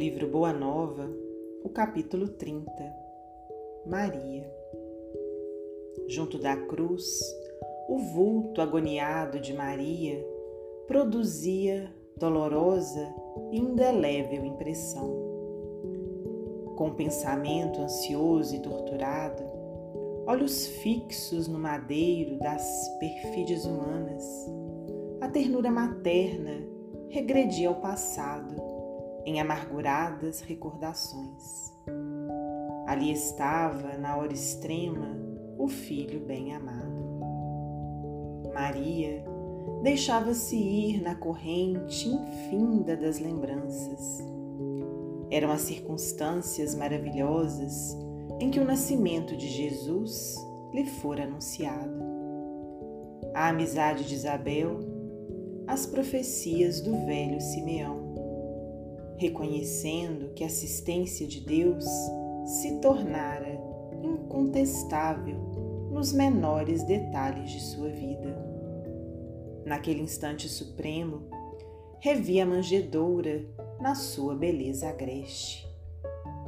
livro Boa Nova, o capítulo 30 Maria. Junto da cruz, o vulto agoniado de Maria produzia dolorosa e indelével impressão. Com o pensamento ansioso e torturado, olhos fixos no madeiro das perfídias humanas, a ternura materna regredia ao passado em amarguradas recordações. Ali estava, na hora extrema, o filho bem-amado. Maria deixava-se ir na corrente infinda das lembranças. Eram as circunstâncias maravilhosas em que o nascimento de Jesus lhe fora anunciado. A amizade de Isabel, as profecias do velho Simeão, reconhecendo que a assistência de Deus se tornara incontestável nos menores detalhes de sua vida. Naquele instante supremo, revia a manjedoura na sua beleza agreste,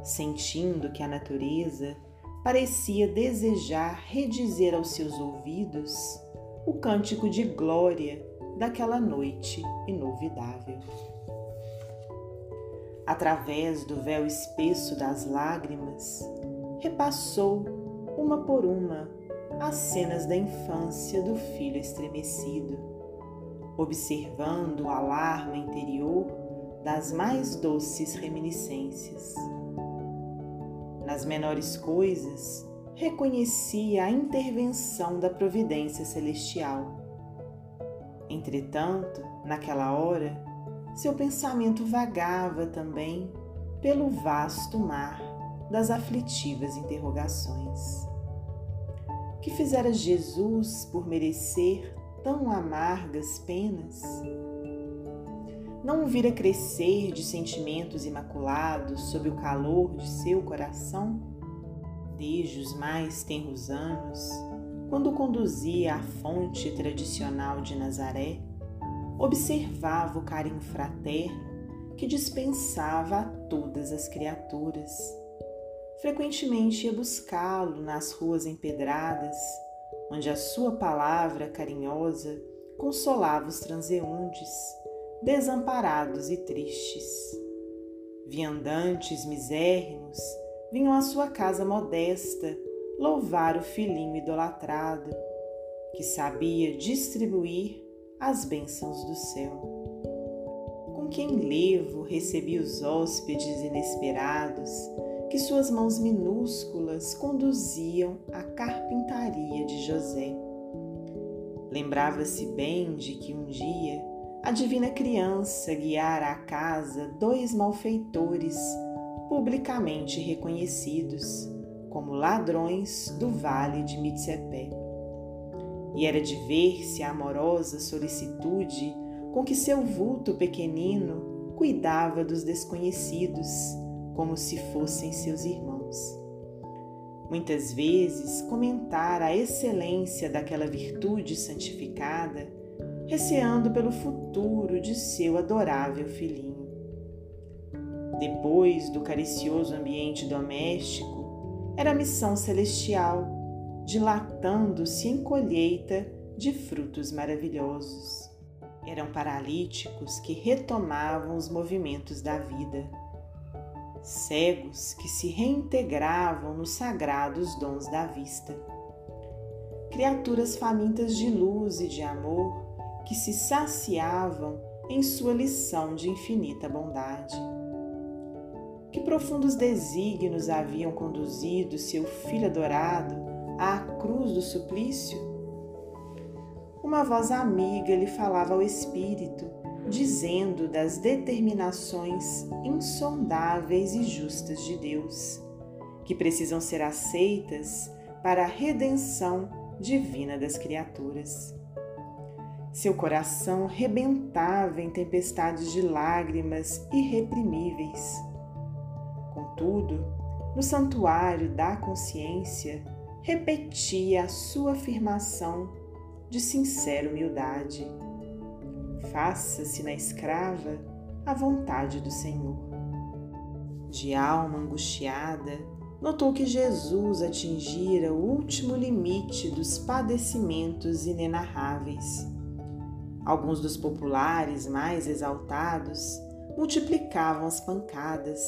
sentindo que a natureza parecia desejar redizer aos seus ouvidos o cântico de glória daquela noite inovidável através do véu espesso das lágrimas, repassou, uma por uma, as cenas da infância do filho estremecido, observando o alarme interior das mais doces reminiscências. Nas menores coisas, reconhecia a intervenção da providência celestial. Entretanto, naquela hora, seu pensamento vagava também pelo vasto mar das aflitivas interrogações. Que fizera Jesus por merecer tão amargas penas? Não o vira crescer de sentimentos imaculados sob o calor de seu coração? Desde os mais tenros anos, quando conduzia à fonte tradicional de Nazaré, observava o carinho fraterno que dispensava a todas as criaturas. Frequentemente ia buscá-lo nas ruas empedradas, onde a sua palavra carinhosa consolava os transeuntes, desamparados e tristes. Viandantes misérrimos vinham à sua casa modesta louvar o filhinho idolatrado, que sabia distribuir as bênçãos do céu. Com quem levo recebi os hóspedes inesperados que suas mãos minúsculas conduziam à carpintaria de José. Lembrava-se bem de que um dia a divina criança guiara à casa dois malfeitores publicamente reconhecidos como ladrões do vale de Mitsepé e era de ver-se a amorosa solicitude com que seu vulto pequenino cuidava dos desconhecidos, como se fossem seus irmãos. Muitas vezes comentara a excelência daquela virtude santificada, receando pelo futuro de seu adorável filhinho. Depois do caricioso ambiente doméstico, era a missão celestial dilatando-se em colheita de frutos maravilhosos. Eram paralíticos que retomavam os movimentos da vida, cegos que se reintegravam nos sagrados dons da vista, criaturas famintas de luz e de amor que se saciavam em sua lição de infinita bondade. Que profundos desígnios haviam conduzido seu filho adorado à cruz do suplício? Uma voz amiga lhe falava ao espírito, dizendo das determinações insondáveis e justas de Deus, que precisam ser aceitas para a redenção divina das criaturas. Seu coração rebentava em tempestades de lágrimas irreprimíveis. Contudo, no santuário da consciência, repetia a sua afirmação de sincera humildade: Faça-se na escrava a vontade do Senhor. De alma angustiada, notou que Jesus atingira o último limite dos padecimentos inenarráveis. Alguns dos populares mais exaltados multiplicavam as pancadas,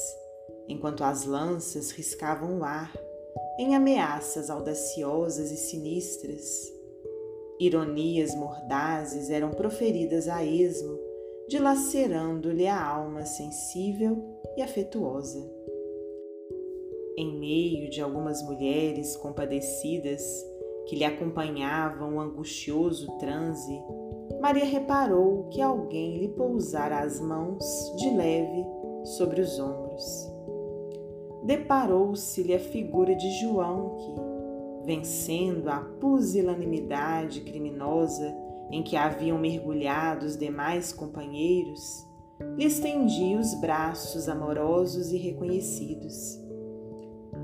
enquanto as lanças riscavam o ar em ameaças audaciosas e sinistras. Ironias mordazes eram proferidas a esmo, dilacerando-lhe a alma sensível e afetuosa. Em meio de algumas mulheres compadecidas que lhe acompanhavam o angustioso transe, Maria reparou que alguém lhe pousara as mãos de leve sobre os ombros. Deparou-se-lhe a figura de João que, vencendo a pusilanimidade criminosa em que haviam mergulhado os demais companheiros, lhe estendia os braços amorosos e reconhecidos.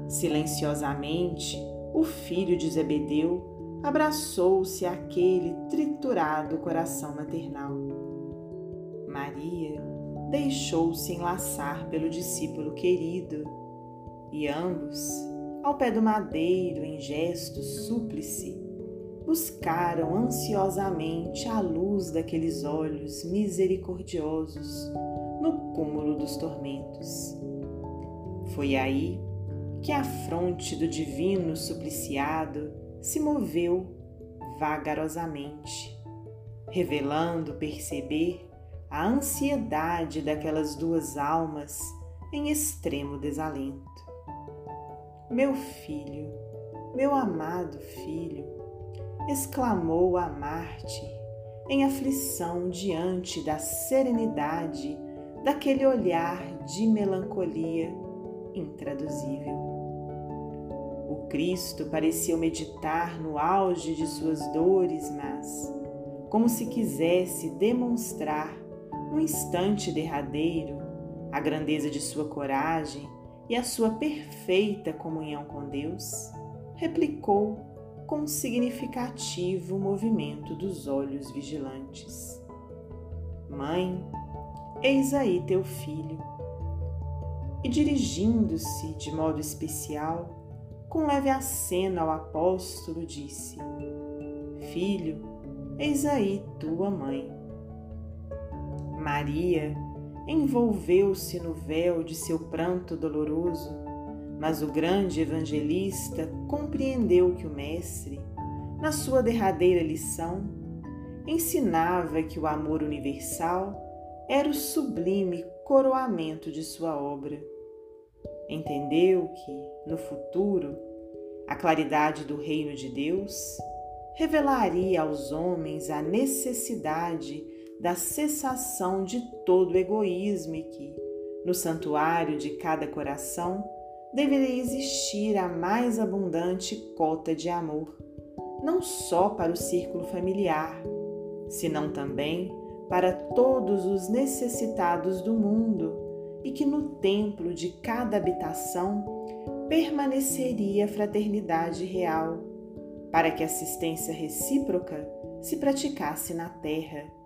Silenciosamente, o filho de Zebedeu abraçou-se àquele triturado coração maternal. Maria deixou-se enlaçar pelo discípulo querido e ambos, ao pé do madeiro em gesto súplice, buscaram ansiosamente a luz daqueles olhos misericordiosos no cúmulo dos tormentos. Foi aí que a fronte do divino supliciado se moveu vagarosamente, revelando perceber a ansiedade daquelas duas almas em extremo desalento. Meu filho, meu amado filho, exclamou a Marte em aflição diante da serenidade daquele olhar de melancolia intraduzível. O Cristo pareceu meditar no auge de suas dores, mas, como se quisesse demonstrar, no instante derradeiro, a grandeza de sua coragem e a sua perfeita comunhão com Deus, replicou com significativo movimento dos olhos vigilantes: Mãe, eis aí teu filho e dirigindo-se de modo especial, com leve aceno ao apóstolo, disse: Filho, eis aí tua mãe. Maria envolveu-se no véu de seu pranto doloroso, mas o grande evangelista compreendeu que o Mestre, na sua derradeira lição, ensinava que o amor universal era o sublime coroamento de sua obra. Entendeu que, no futuro, a claridade do reino de Deus revelaria aos homens a necessidade da cessação de todo egoísmo e que, no santuário de cada coração, deveria existir a mais abundante cota de amor, não só para o círculo familiar, senão também para todos os necessitados do mundo e que no templo de cada habitação permaneceria a fraternidade real, para que assistência recíproca se praticasse na terra,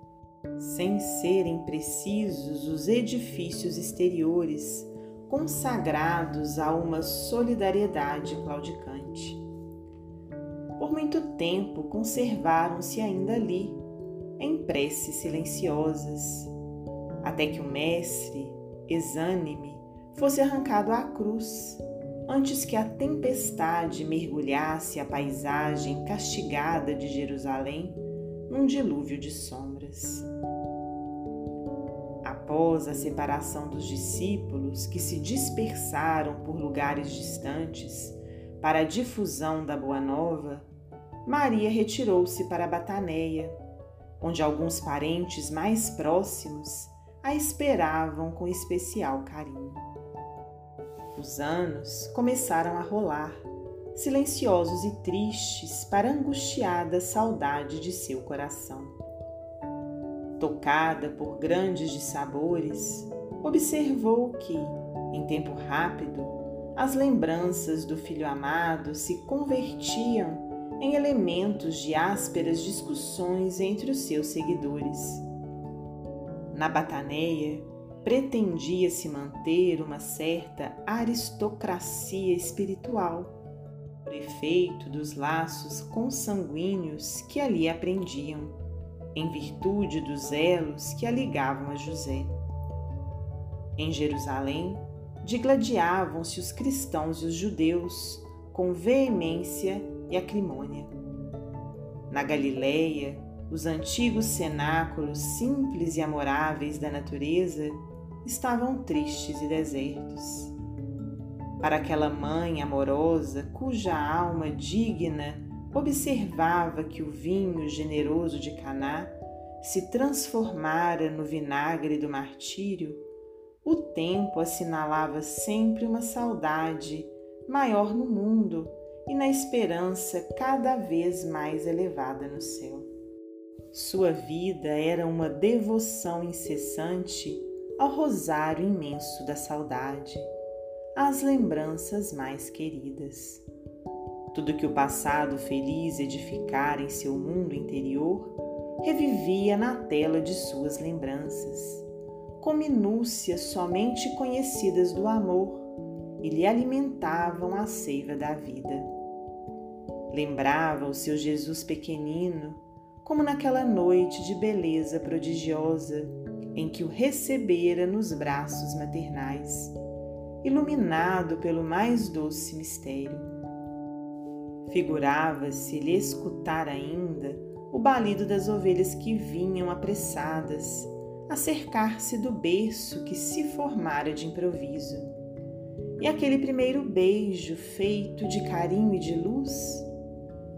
sem serem precisos os edifícios exteriores consagrados a uma solidariedade claudicante. Por muito tempo conservaram-se ainda ali, em preces silenciosas, até que o Mestre, exânime, fosse arrancado à cruz, antes que a tempestade mergulhasse a paisagem castigada de Jerusalém num dilúvio de Após a separação dos discípulos que se dispersaram por lugares distantes para a difusão da Boa Nova, Maria retirou-se para Bataneia, onde alguns parentes mais próximos a esperavam com especial carinho. Os anos começaram a rolar, silenciosos e tristes para a angustiada saudade de seu coração. Tocada por grandes dissabores, observou que, em tempo rápido, as lembranças do filho amado se convertiam em elementos de ásperas discussões entre os seus seguidores. Na Bataneia, pretendia se manter uma certa aristocracia espiritual, por efeito dos laços consanguíneos que ali aprendiam, em virtude dos elos que a ligavam a José. Em Jerusalém, digladiavam-se os cristãos e os judeus com veemência e acrimônia. Na Galileia, os antigos cenáculos simples e amoráveis da natureza estavam tristes e desertos. Para aquela mãe amorosa, cuja alma digna observava que o vinho generoso de Caná se transformara no vinagre do martírio, o tempo assinalava sempre uma saudade maior no mundo e na esperança cada vez mais elevada no céu. Sua vida era uma devoção incessante ao rosário imenso da saudade, às lembranças mais queridas. Tudo que o passado feliz edificara em seu mundo interior revivia na tela de suas lembranças, com minúcias somente conhecidas do amor e lhe alimentavam a seiva da vida. Lembrava o seu Jesus pequenino, como naquela noite de beleza prodigiosa em que o recebera nos braços maternais, iluminado pelo mais doce mistério. Figurava-se-lhe escutar ainda o balido das ovelhas que vinham apressadas a cercar-se do berço que se formara de improviso. E aquele primeiro beijo feito de carinho e de luz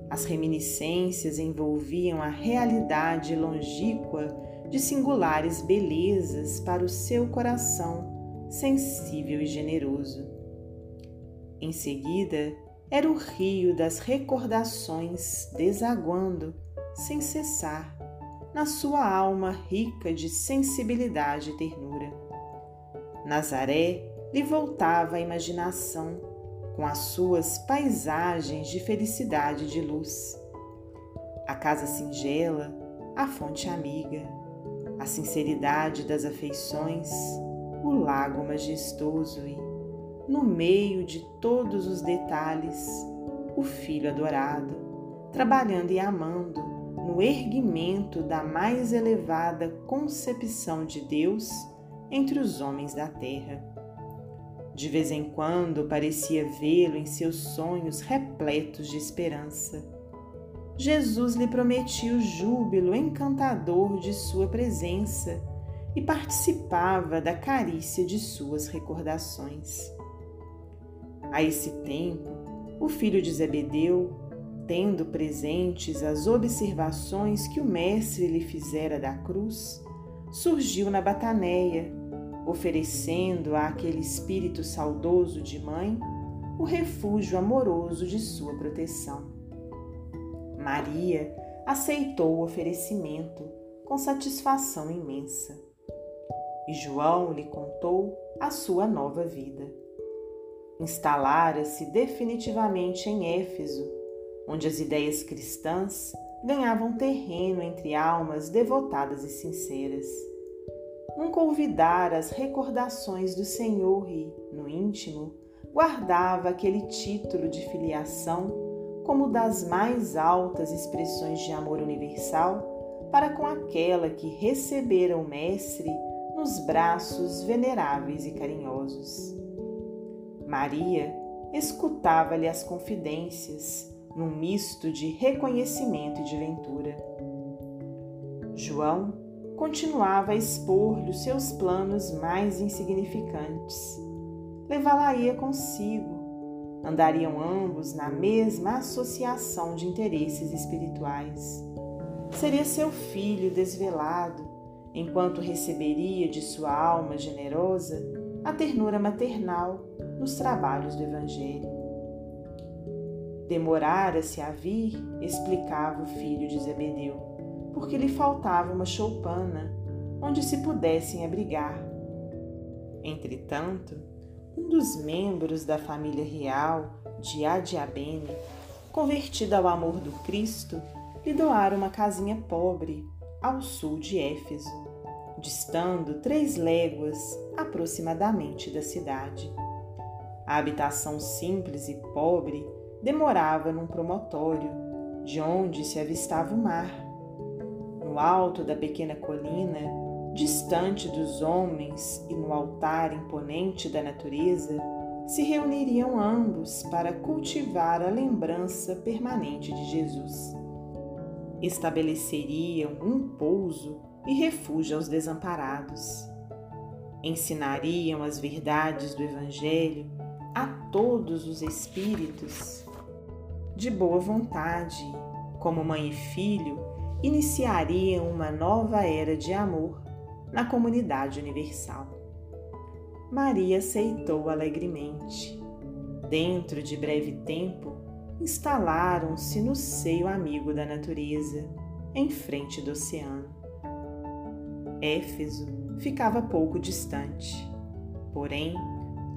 as reminiscências envolviam a realidade longínqua de singulares belezas para o seu coração sensível e generoso. Em seguida, era o rio das recordações desaguando, sem cessar, na sua alma rica de sensibilidade e ternura. Nazaré lhe voltava a imaginação com as suas paisagens de felicidade e de luz. A casa singela, a fonte amiga, a sinceridade das afeições, o lago majestoso e, no meio de todos os detalhes, o filho adorado, trabalhando e amando no erguimento da mais elevada concepção de Deus entre os homens da terra. De vez em quando parecia vê-lo em seus sonhos repletos de esperança. Jesus lhe prometia o júbilo encantador de sua presença e participava da carícia de suas recordações. A esse tempo, o filho de Zebedeu, tendo presentes as observações que o mestre lhe fizera da cruz, surgiu na Bataneia oferecendo àquele espírito saudoso de mãe o refúgio amoroso de sua proteção. Maria aceitou o oferecimento com satisfação imensa. E João lhe contou a sua nova vida. Instalara-se definitivamente em Éfeso, onde as ideias cristãs ganhavam terreno entre almas devotadas e sinceras nunca olvidara as recordações do Senhor e, no íntimo, guardava aquele título de filiação como das mais altas expressões de amor universal para com aquela que recebera o Mestre nos braços veneráveis e carinhosos. Maria escutava-lhe as confidências, num misto de reconhecimento e de ventura. João continuava a expor-lhe os seus planos mais insignificantes. Levá-la-ia consigo. Andariam ambos na mesma associação de interesses espirituais. Seria seu filho desvelado, enquanto receberia de sua alma generosa a ternura maternal nos trabalhos do Evangelho. Demorara-se a vir, explicava o filho de Zebedeu porque lhe faltava uma choupana onde se pudessem abrigar. Entretanto, um dos membros da família real de Adiabene, convertido ao amor do Cristo, lhe doara uma casinha pobre ao sul de Éfeso, distando três léguas aproximadamente da cidade. A habitação simples e pobre demorava num promontório, de onde se avistava o mar. No alto da pequena colina, distante dos homens e no altar imponente da natureza, se reuniriam ambos para cultivar a lembrança permanente de Jesus. Estabeleceriam um pouso e refúgio aos desamparados. Ensinariam as verdades do Evangelho a todos os espíritos de boa vontade, como mãe e filho, iniciariam uma nova era de amor na comunidade universal. Maria aceitou alegremente. Dentro de breve tempo, instalaram-se no seio amigo da natureza, em frente do oceano. Éfeso ficava pouco distante, porém,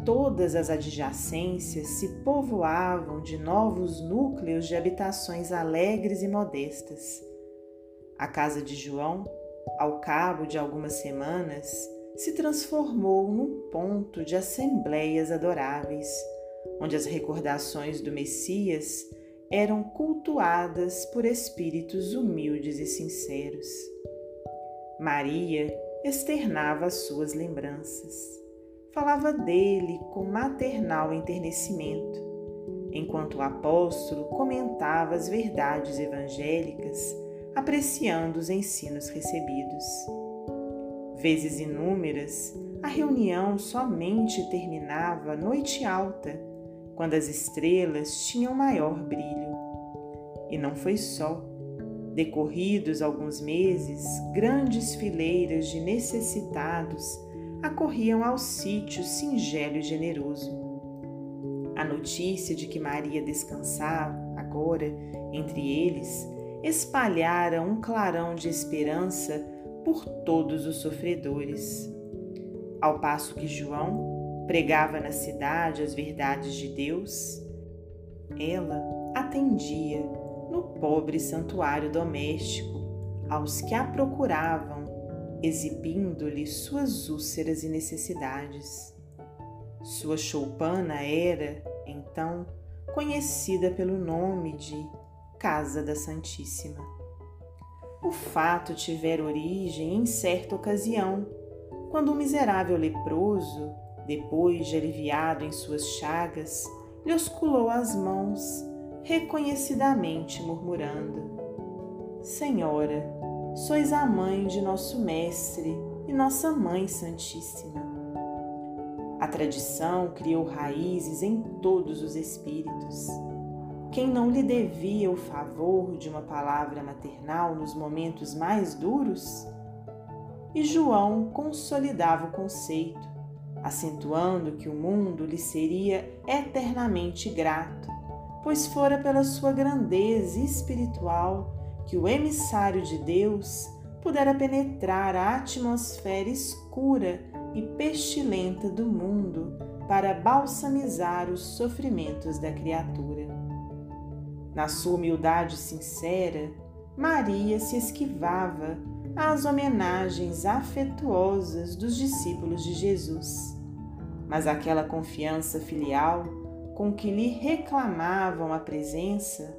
todas as adjacências se povoavam de novos núcleos de habitações alegres e modestas. A casa de João, ao cabo de algumas semanas, se transformou num ponto de assembleias adoráveis, onde as recordações do Messias eram cultuadas por espíritos humildes e sinceros. Maria externava as suas lembranças. Falava dele com maternal enternecimento, enquanto o apóstolo comentava as verdades evangélicas, apreciando os ensinos recebidos. Vezes inúmeras, a reunião somente terminava noite alta, quando as estrelas tinham maior brilho. E não foi só. Decorridos alguns meses, grandes fileiras de necessitados acorriam ao sítio singelo e generoso. A notícia de que Maria descansava, agora, entre eles, espalhara um clarão de esperança por todos os sofredores. Ao passo que João pregava na cidade as verdades de Deus, ela atendia pobre santuário doméstico aos que a procuravam, exibindo-lhe suas úlceras e necessidades. Sua choupana era, então, conhecida pelo nome de Casa da Santíssima. O fato tivera origem em certa ocasião, quando um miserável leproso, depois de aliviado em suas chagas, lhe osculou as mãos, reconhecidamente murmurando: Senhora, sois a mãe de nosso Mestre e nossa Mãe Santíssima. A tradição criou raízes em todos os espíritos quem não lhe devia o favor de uma palavra maternal nos momentos mais duros? E João consolidava o conceito, acentuando que o mundo lhe seria eternamente grato, pois fora pela sua grandeza espiritual que o emissário de Deus pudera penetrar a atmosfera escura e pestilenta do mundo para balsamizar os sofrimentos da criatura. Na sua humildade sincera, Maria se esquivava às homenagens afetuosas dos discípulos de Jesus. Mas aquela confiança filial com que lhe reclamavam a presença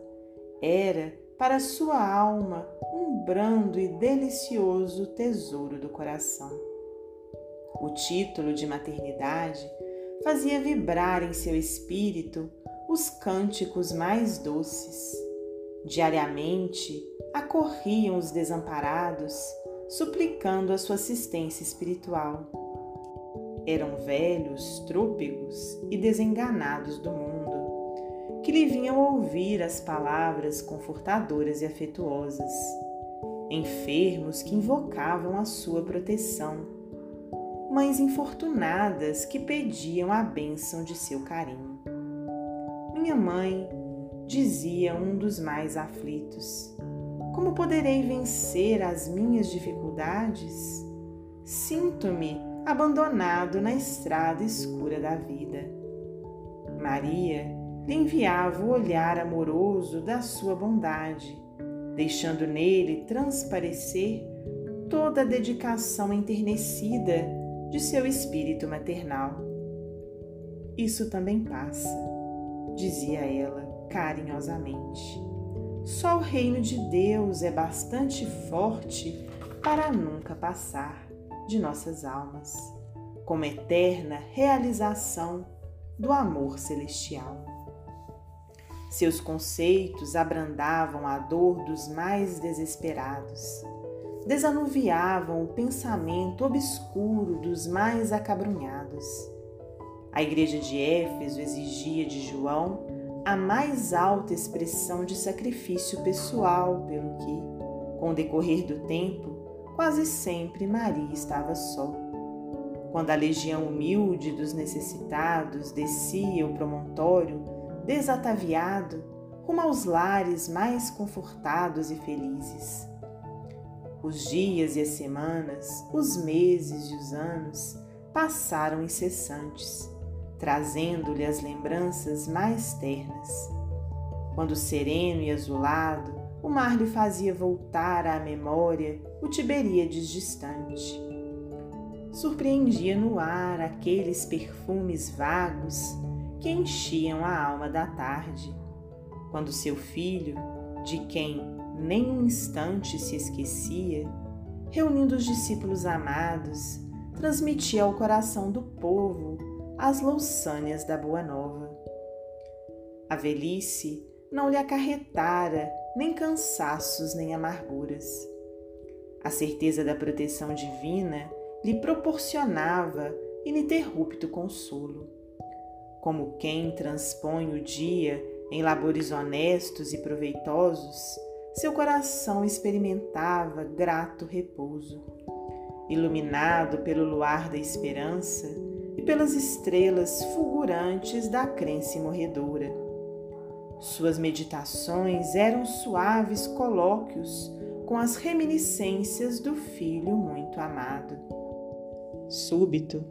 era para sua alma um brando e delicioso tesouro do coração. O título de maternidade fazia vibrar em seu espírito os cânticos mais doces. Diariamente acorriam os desamparados, suplicando a sua assistência espiritual. Eram velhos, trôpegos e desenganados do mundo, que lhe vinham ouvir as palavras confortadoras e afetuosas, enfermos que invocavam a sua proteção, mães infortunadas que pediam a bênção de seu carinho. Minha mãe, dizia um dos mais aflitos, como poderei vencer as minhas dificuldades? Sinto-me abandonado na estrada escura da vida. Maria lhe enviava o olhar amoroso da sua bondade, deixando nele transparecer toda a dedicação enternecida de seu espírito maternal. Isso também passa, dizia ela carinhosamente. Só o reino de Deus é bastante forte para nunca passar de nossas almas, como eterna realização do amor celestial. Seus conceitos abrandavam a dor dos mais desesperados, desanuviavam o pensamento obscuro dos mais acabrunhados. A igreja de Éfeso exigia de João a mais alta expressão de sacrifício pessoal, pelo que, com o decorrer do tempo, quase sempre Maria estava só. Quando a legião humilde dos necessitados descia o promontório, desataviado, rumo aos lares mais confortados e felizes. Os dias e as semanas, os meses e os anos passaram incessantes, trazendo-lhe as lembranças mais ternas. Quando sereno e azulado, o mar lhe fazia voltar à memória o Tiberíades distante. Surpreendia no ar aqueles perfumes vagos que enchiam a alma da tarde, quando seu filho, de quem nem um instante se esquecia, reunindo os discípulos amados, transmitia ao coração do povo as louçânias da Boa Nova. A velhice não lhe acarretara nem cansaços nem amarguras. A certeza da proteção divina lhe proporcionava ininterrupto consolo. Como quem transpõe o dia em labores honestos e proveitosos, seu coração experimentava grato repouso. Iluminado pelo luar da esperança e pelas estrelas fulgurantes da crença morredora suas meditações eram suaves colóquios com as reminiscências do filho muito amado. Súbito,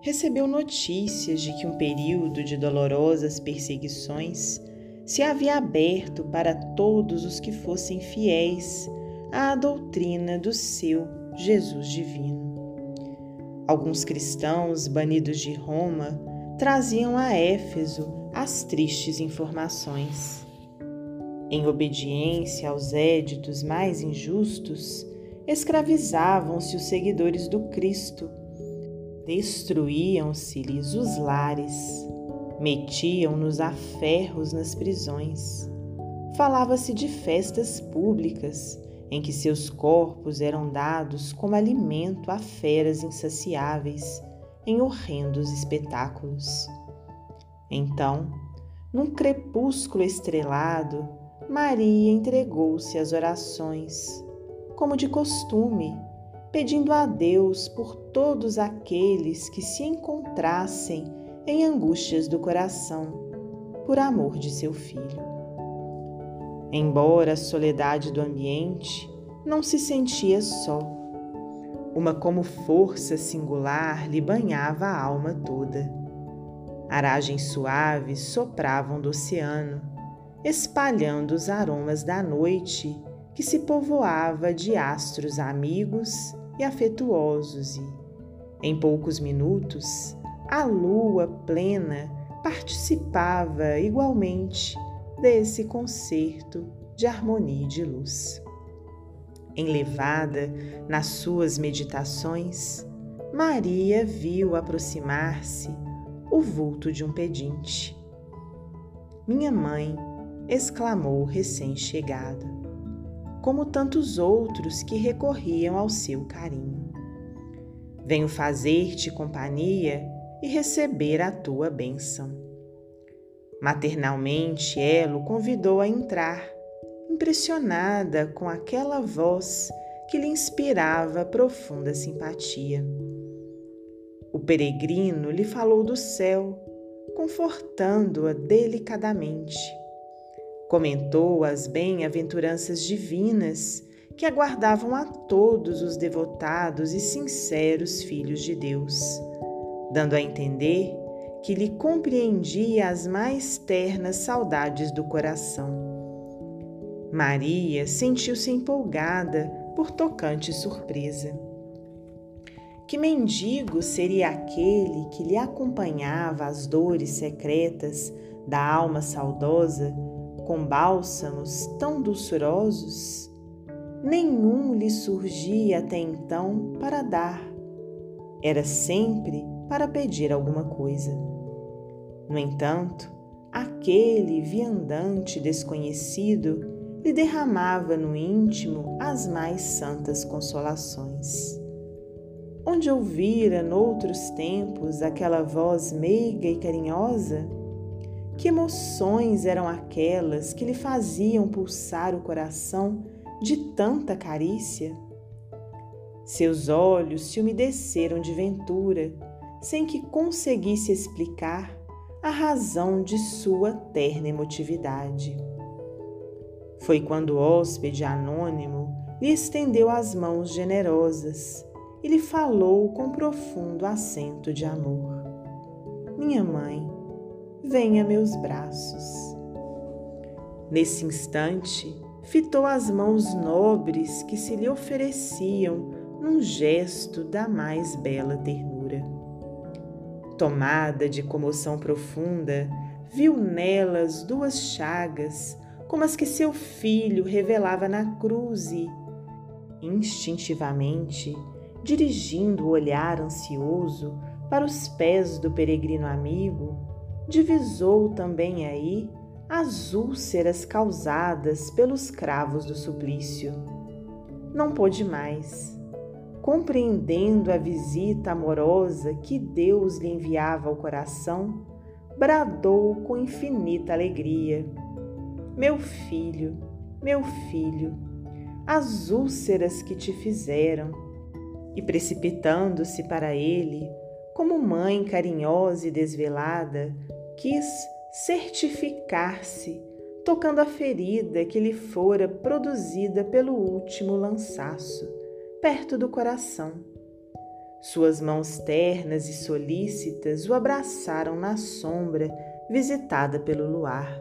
recebeu notícias de que um período de dolorosas perseguições se havia aberto para todos os que fossem fiéis à doutrina do seu Jesus divino. Alguns cristãos banidos de Roma traziam a Éfeso as tristes informações. Em obediência aos éditos mais injustos, escravizavam-se os seguidores do Cristo, destruíam-se-lhes os lares, metiam-nos a ferros nas prisões. Falava-se de festas públicas em que seus corpos eram dados como alimento a feras insaciáveis em horrendos espetáculos. Então, num crepúsculo estrelado, Maria entregou-se às orações, como de costume, pedindo a Deus por todos aqueles que se encontrassem em angústias do coração, por amor de seu filho. Embora a soledade do ambiente, não se sentia só. Uma como força singular lhe banhava a alma toda Aragens suaves sopravam do oceano, espalhando os aromas da noite que se povoava de astros amigos e afetuosos, e, em poucos minutos, a lua plena participava igualmente desse concerto de harmonia e de luz. Enlevada nas suas meditações, Maria viu aproximar-se o vulto de um pedinte. Minha mãe, exclamou recém-chegada, como tantos outros que recorriam ao seu carinho. Venho fazer-te companhia e receber a tua bênção. Maternalmente, ela o convidou a entrar, impressionada com aquela voz que lhe inspirava profunda simpatia. O peregrino lhe falou do céu, confortando-a delicadamente. Comentou as bem-aventuranças divinas que aguardavam a todos os devotados e sinceros filhos de Deus, dando a entender que lhe compreendia as mais ternas saudades do coração. Maria sentiu-se empolgada por tocante surpresa. Que mendigo seria aquele que lhe acompanhava as dores secretas da alma saudosa com bálsamos tão dulçurosos? Nenhum lhe surgia até então para dar. Era sempre para pedir alguma coisa. No entanto, aquele viandante desconhecido lhe derramava no íntimo as mais santas consolações onde ouvira noutros tempos aquela voz meiga e carinhosa? Que emoções eram aquelas que lhe faziam pulsar o coração de tanta carícia? Seus olhos se umedeceram de ventura, sem que conseguisse explicar a razão de sua terna emotividade. Foi quando o hóspede anônimo lhe estendeu as mãos generosas e lhe falou com profundo acento de amor: Minha mãe, venha meus braços. Nesse instante, fitou as mãos nobres que se lhe ofereciam num gesto da mais bela ternura. Tomada de comoção profunda, viu nelas duas chagas, como as que seu filho revelava na cruz e, instintivamente, dirigindo o olhar ansioso para os pés do peregrino amigo, divisou também aí as úlceras causadas pelos cravos do suplício. Não pôde mais. Compreendendo a visita amorosa que Deus lhe enviava ao coração, bradou com infinita alegria: Meu filho, meu filho, as úlceras que te fizeram, e precipitando-se para ele, como mãe carinhosa e desvelada, quis certificar-se, tocando a ferida que lhe fora produzida pelo último lançaço, perto do coração. Suas mãos ternas e solícitas o abraçaram na sombra visitada pelo luar.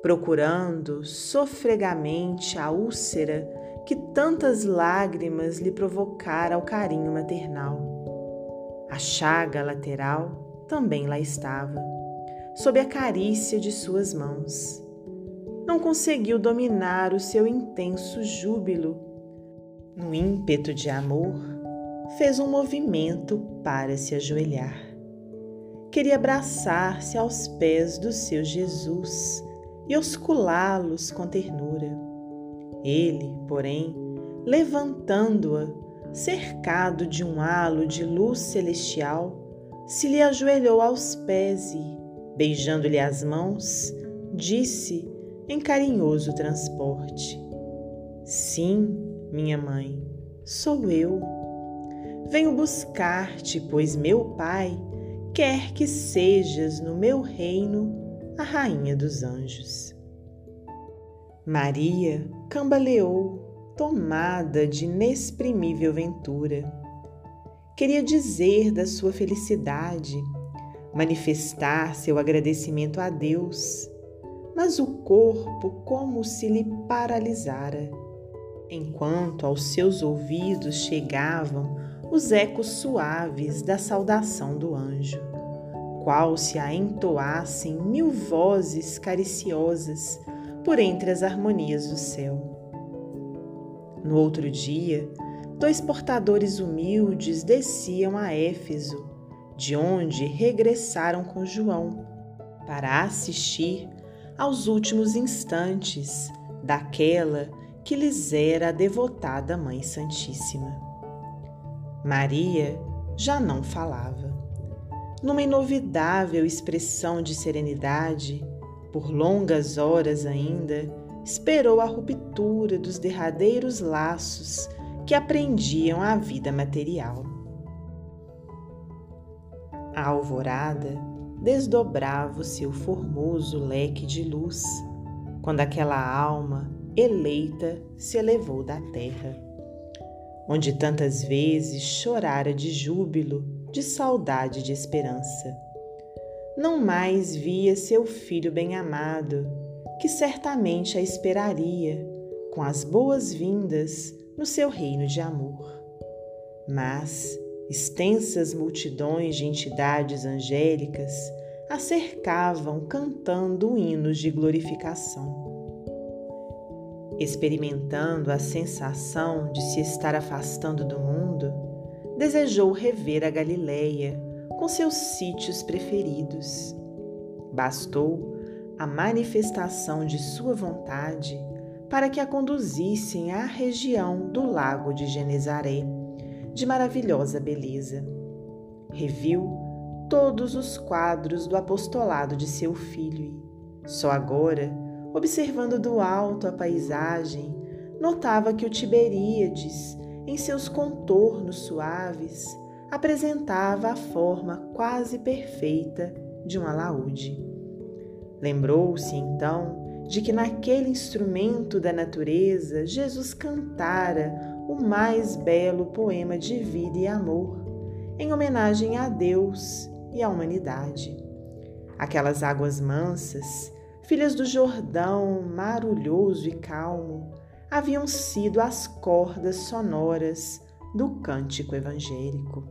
Procurando sofregamente a úlcera que tantas lágrimas lhe provocara o carinho maternal. A chaga lateral também lá estava, sob a carícia de suas mãos. Não conseguiu dominar o seu intenso júbilo. No ímpeto de amor, fez um movimento para se ajoelhar. Queria abraçar-se aos pés do seu Jesus e osculá-los com ternura ele, porém, levantando-a, cercado de um halo de luz celestial, se lhe ajoelhou aos pés e, beijando-lhe as mãos, disse em carinhoso transporte: Sim, minha mãe, sou eu. Venho buscar-te, pois meu Pai quer que sejas no meu reino a rainha dos anjos. Maria cambaleou, tomada de inexprimível ventura. Queria dizer da sua felicidade, manifestar seu agradecimento a Deus, mas o corpo como se lhe paralisara, enquanto aos seus ouvidos chegavam os ecos suaves da saudação do anjo, qual se a entoassem mil vozes cariciosas por entre as harmonias do céu. No outro dia, dois portadores humildes desciam a Éfeso, de onde regressaram com João, para assistir aos últimos instantes daquela que lhes era a devotada Mãe Santíssima. Maria já não falava. Numa inovidável expressão de serenidade, por longas horas ainda, esperou a ruptura dos derradeiros laços que aprendiam a vida material. A alvorada desdobrava o seu formoso leque de luz quando aquela alma eleita se elevou da terra, onde tantas vezes chorara de júbilo, de saudade e de esperança não mais via seu filho bem-amado, que certamente a esperaria, com as boas-vindas no seu reino de amor. Mas extensas multidões de entidades angélicas a cercavam cantando hinos de glorificação. Experimentando a sensação de se estar afastando do mundo, desejou rever a Galileia com seus sítios preferidos. Bastou a manifestação de sua vontade para que a conduzissem à região do lago de Genezaré, de maravilhosa beleza. Reviu todos os quadros do apostolado de seu filho e, só agora, observando do alto a paisagem, notava que o Tiberíades, em seus contornos suaves, apresentava a forma quase perfeita de um alaúde. Lembrou-se então de que naquele instrumento da natureza Jesus cantara o mais belo poema de vida e amor, em homenagem a Deus e à humanidade. Aquelas águas mansas, filhas do Jordão, marulhoso e calmo, haviam sido as cordas sonoras do cântico evangélico.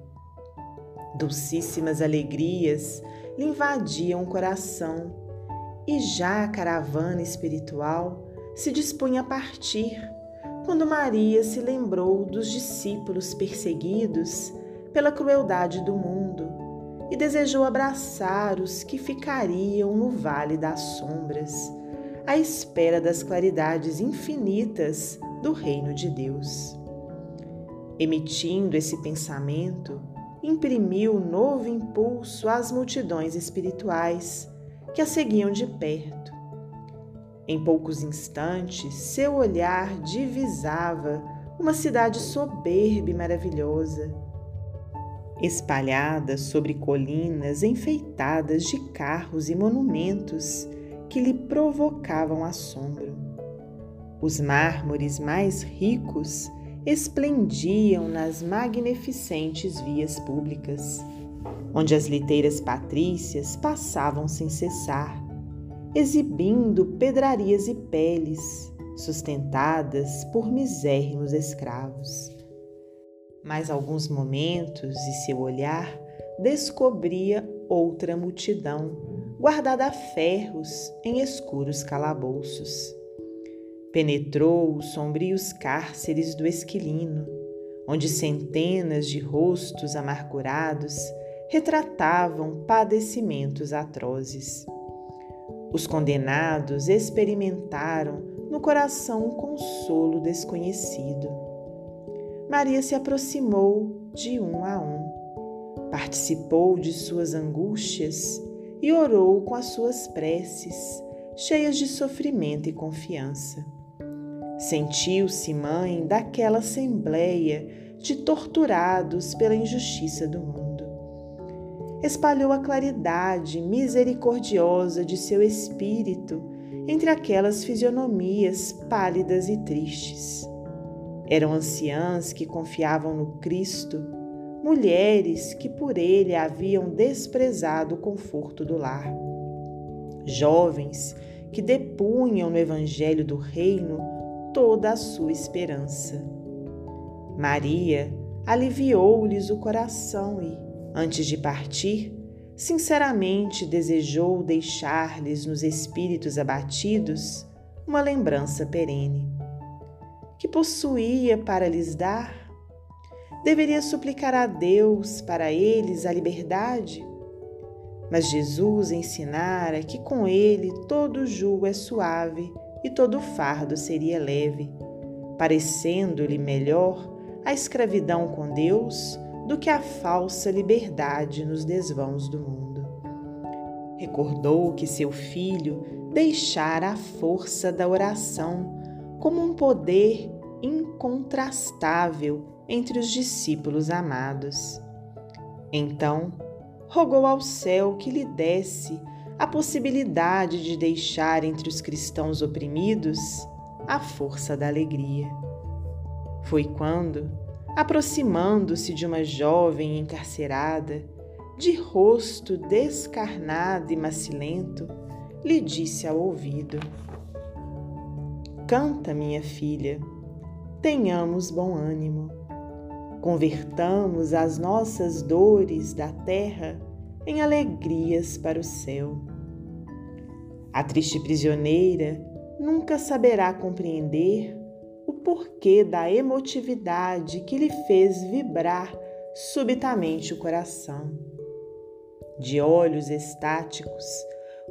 Dulcíssimas alegrias lhe invadiam o coração e já a caravana espiritual se dispunha a partir quando Maria se lembrou dos discípulos perseguidos pela crueldade do mundo e desejou abraçar os que ficariam no vale das sombras, à espera das claridades infinitas do reino de Deus. Emitindo esse pensamento, imprimiu novo impulso às multidões espirituais que a seguiam de perto. Em poucos instantes, seu olhar divisava uma cidade soberba e maravilhosa, espalhada sobre colinas enfeitadas de carros e monumentos que lhe provocavam assombro. Os mármores mais ricos esplendiam nas magnificentes vias públicas, onde as liteiras patrícias passavam sem cessar, exibindo pedrarias e peles sustentadas por misérrimos escravos. Mais alguns momentos e seu olhar descobria outra multidão, guardada a ferros em escuros calabouços penetrou os sombrios cárceres do Esquilino, onde centenas de rostos amargurados retratavam padecimentos atrozes. Os condenados experimentaram no coração um consolo desconhecido. Maria se aproximou de um a um, participou de suas angústias e orou com as suas preces, cheias de sofrimento e confiança. Sentiu-se mãe daquela assembleia de torturados pela injustiça do mundo. Espalhou a claridade misericordiosa de seu espírito entre aquelas fisionomias pálidas e tristes. Eram anciãs que confiavam no Cristo, mulheres que por ele haviam desprezado o conforto do lar, jovens que depunham no Evangelho do Reino toda a sua esperança. Maria aliviou-lhes o coração e, antes de partir, sinceramente desejou deixar-lhes nos espíritos abatidos uma lembrança perene. Que possuía para lhes dar? Deveria suplicar a Deus para eles a liberdade? Mas Jesus ensinara que com ele todo jugo é suave e todo fardo seria leve, parecendo-lhe melhor a escravidão com Deus do que a falsa liberdade nos desvãos do mundo. Recordou que seu filho deixara a força da oração como um poder incontrastável entre os discípulos amados. Então, rogou ao céu que lhe desse a possibilidade de deixar entre os cristãos oprimidos a força da alegria. Foi quando, aproximando-se de uma jovem encarcerada, de rosto descarnado e macilento, lhe disse ao ouvido: Canta, minha filha, tenhamos bom ânimo. Convertamos as nossas dores da terra em alegrias para o céu. A triste prisioneira nunca saberá compreender o porquê da emotividade que lhe fez vibrar subitamente o coração. De olhos estáticos,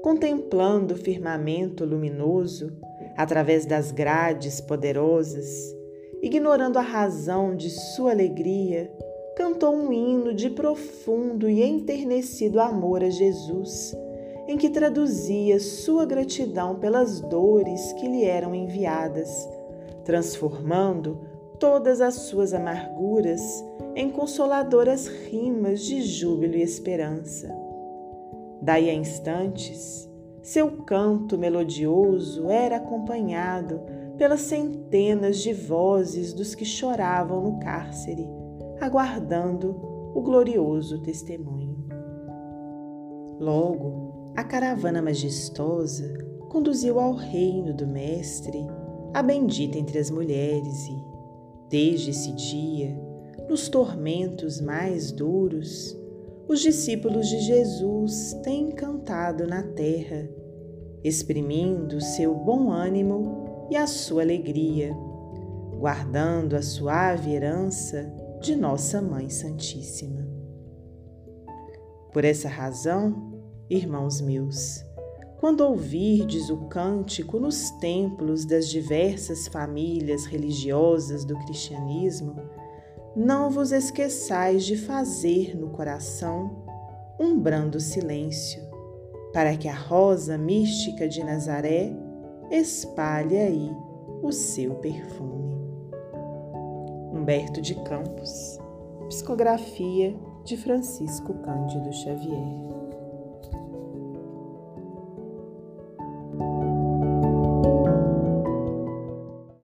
contemplando o firmamento luminoso através das grades poderosas, ignorando a razão de sua alegria, cantou um hino de profundo e enternecido amor a Jesus, em que traduzia sua gratidão pelas dores que lhe eram enviadas, transformando todas as suas amarguras em consoladoras rimas de júbilo e esperança. Daí a instantes, seu canto melodioso era acompanhado pelas centenas de vozes dos que choravam no cárcere, aguardando o glorioso testemunho. Logo, a caravana majestosa conduziu ao reino do Mestre a bendita entre as mulheres e, desde esse dia, nos tormentos mais duros, os discípulos de Jesus têm cantado na terra, exprimindo seu bom ânimo e a sua alegria, guardando a suave herança de Nossa Mãe Santíssima. Por essa razão, irmãos meus, quando ouvirdes o cântico nos templos das diversas famílias religiosas do cristianismo, não vos esqueçais de fazer no coração um brando silêncio, para que a rosa mística de Nazaré espalhe aí o seu perfume. Humberto de Campos, psicografia de Francisco Cândido Xavier.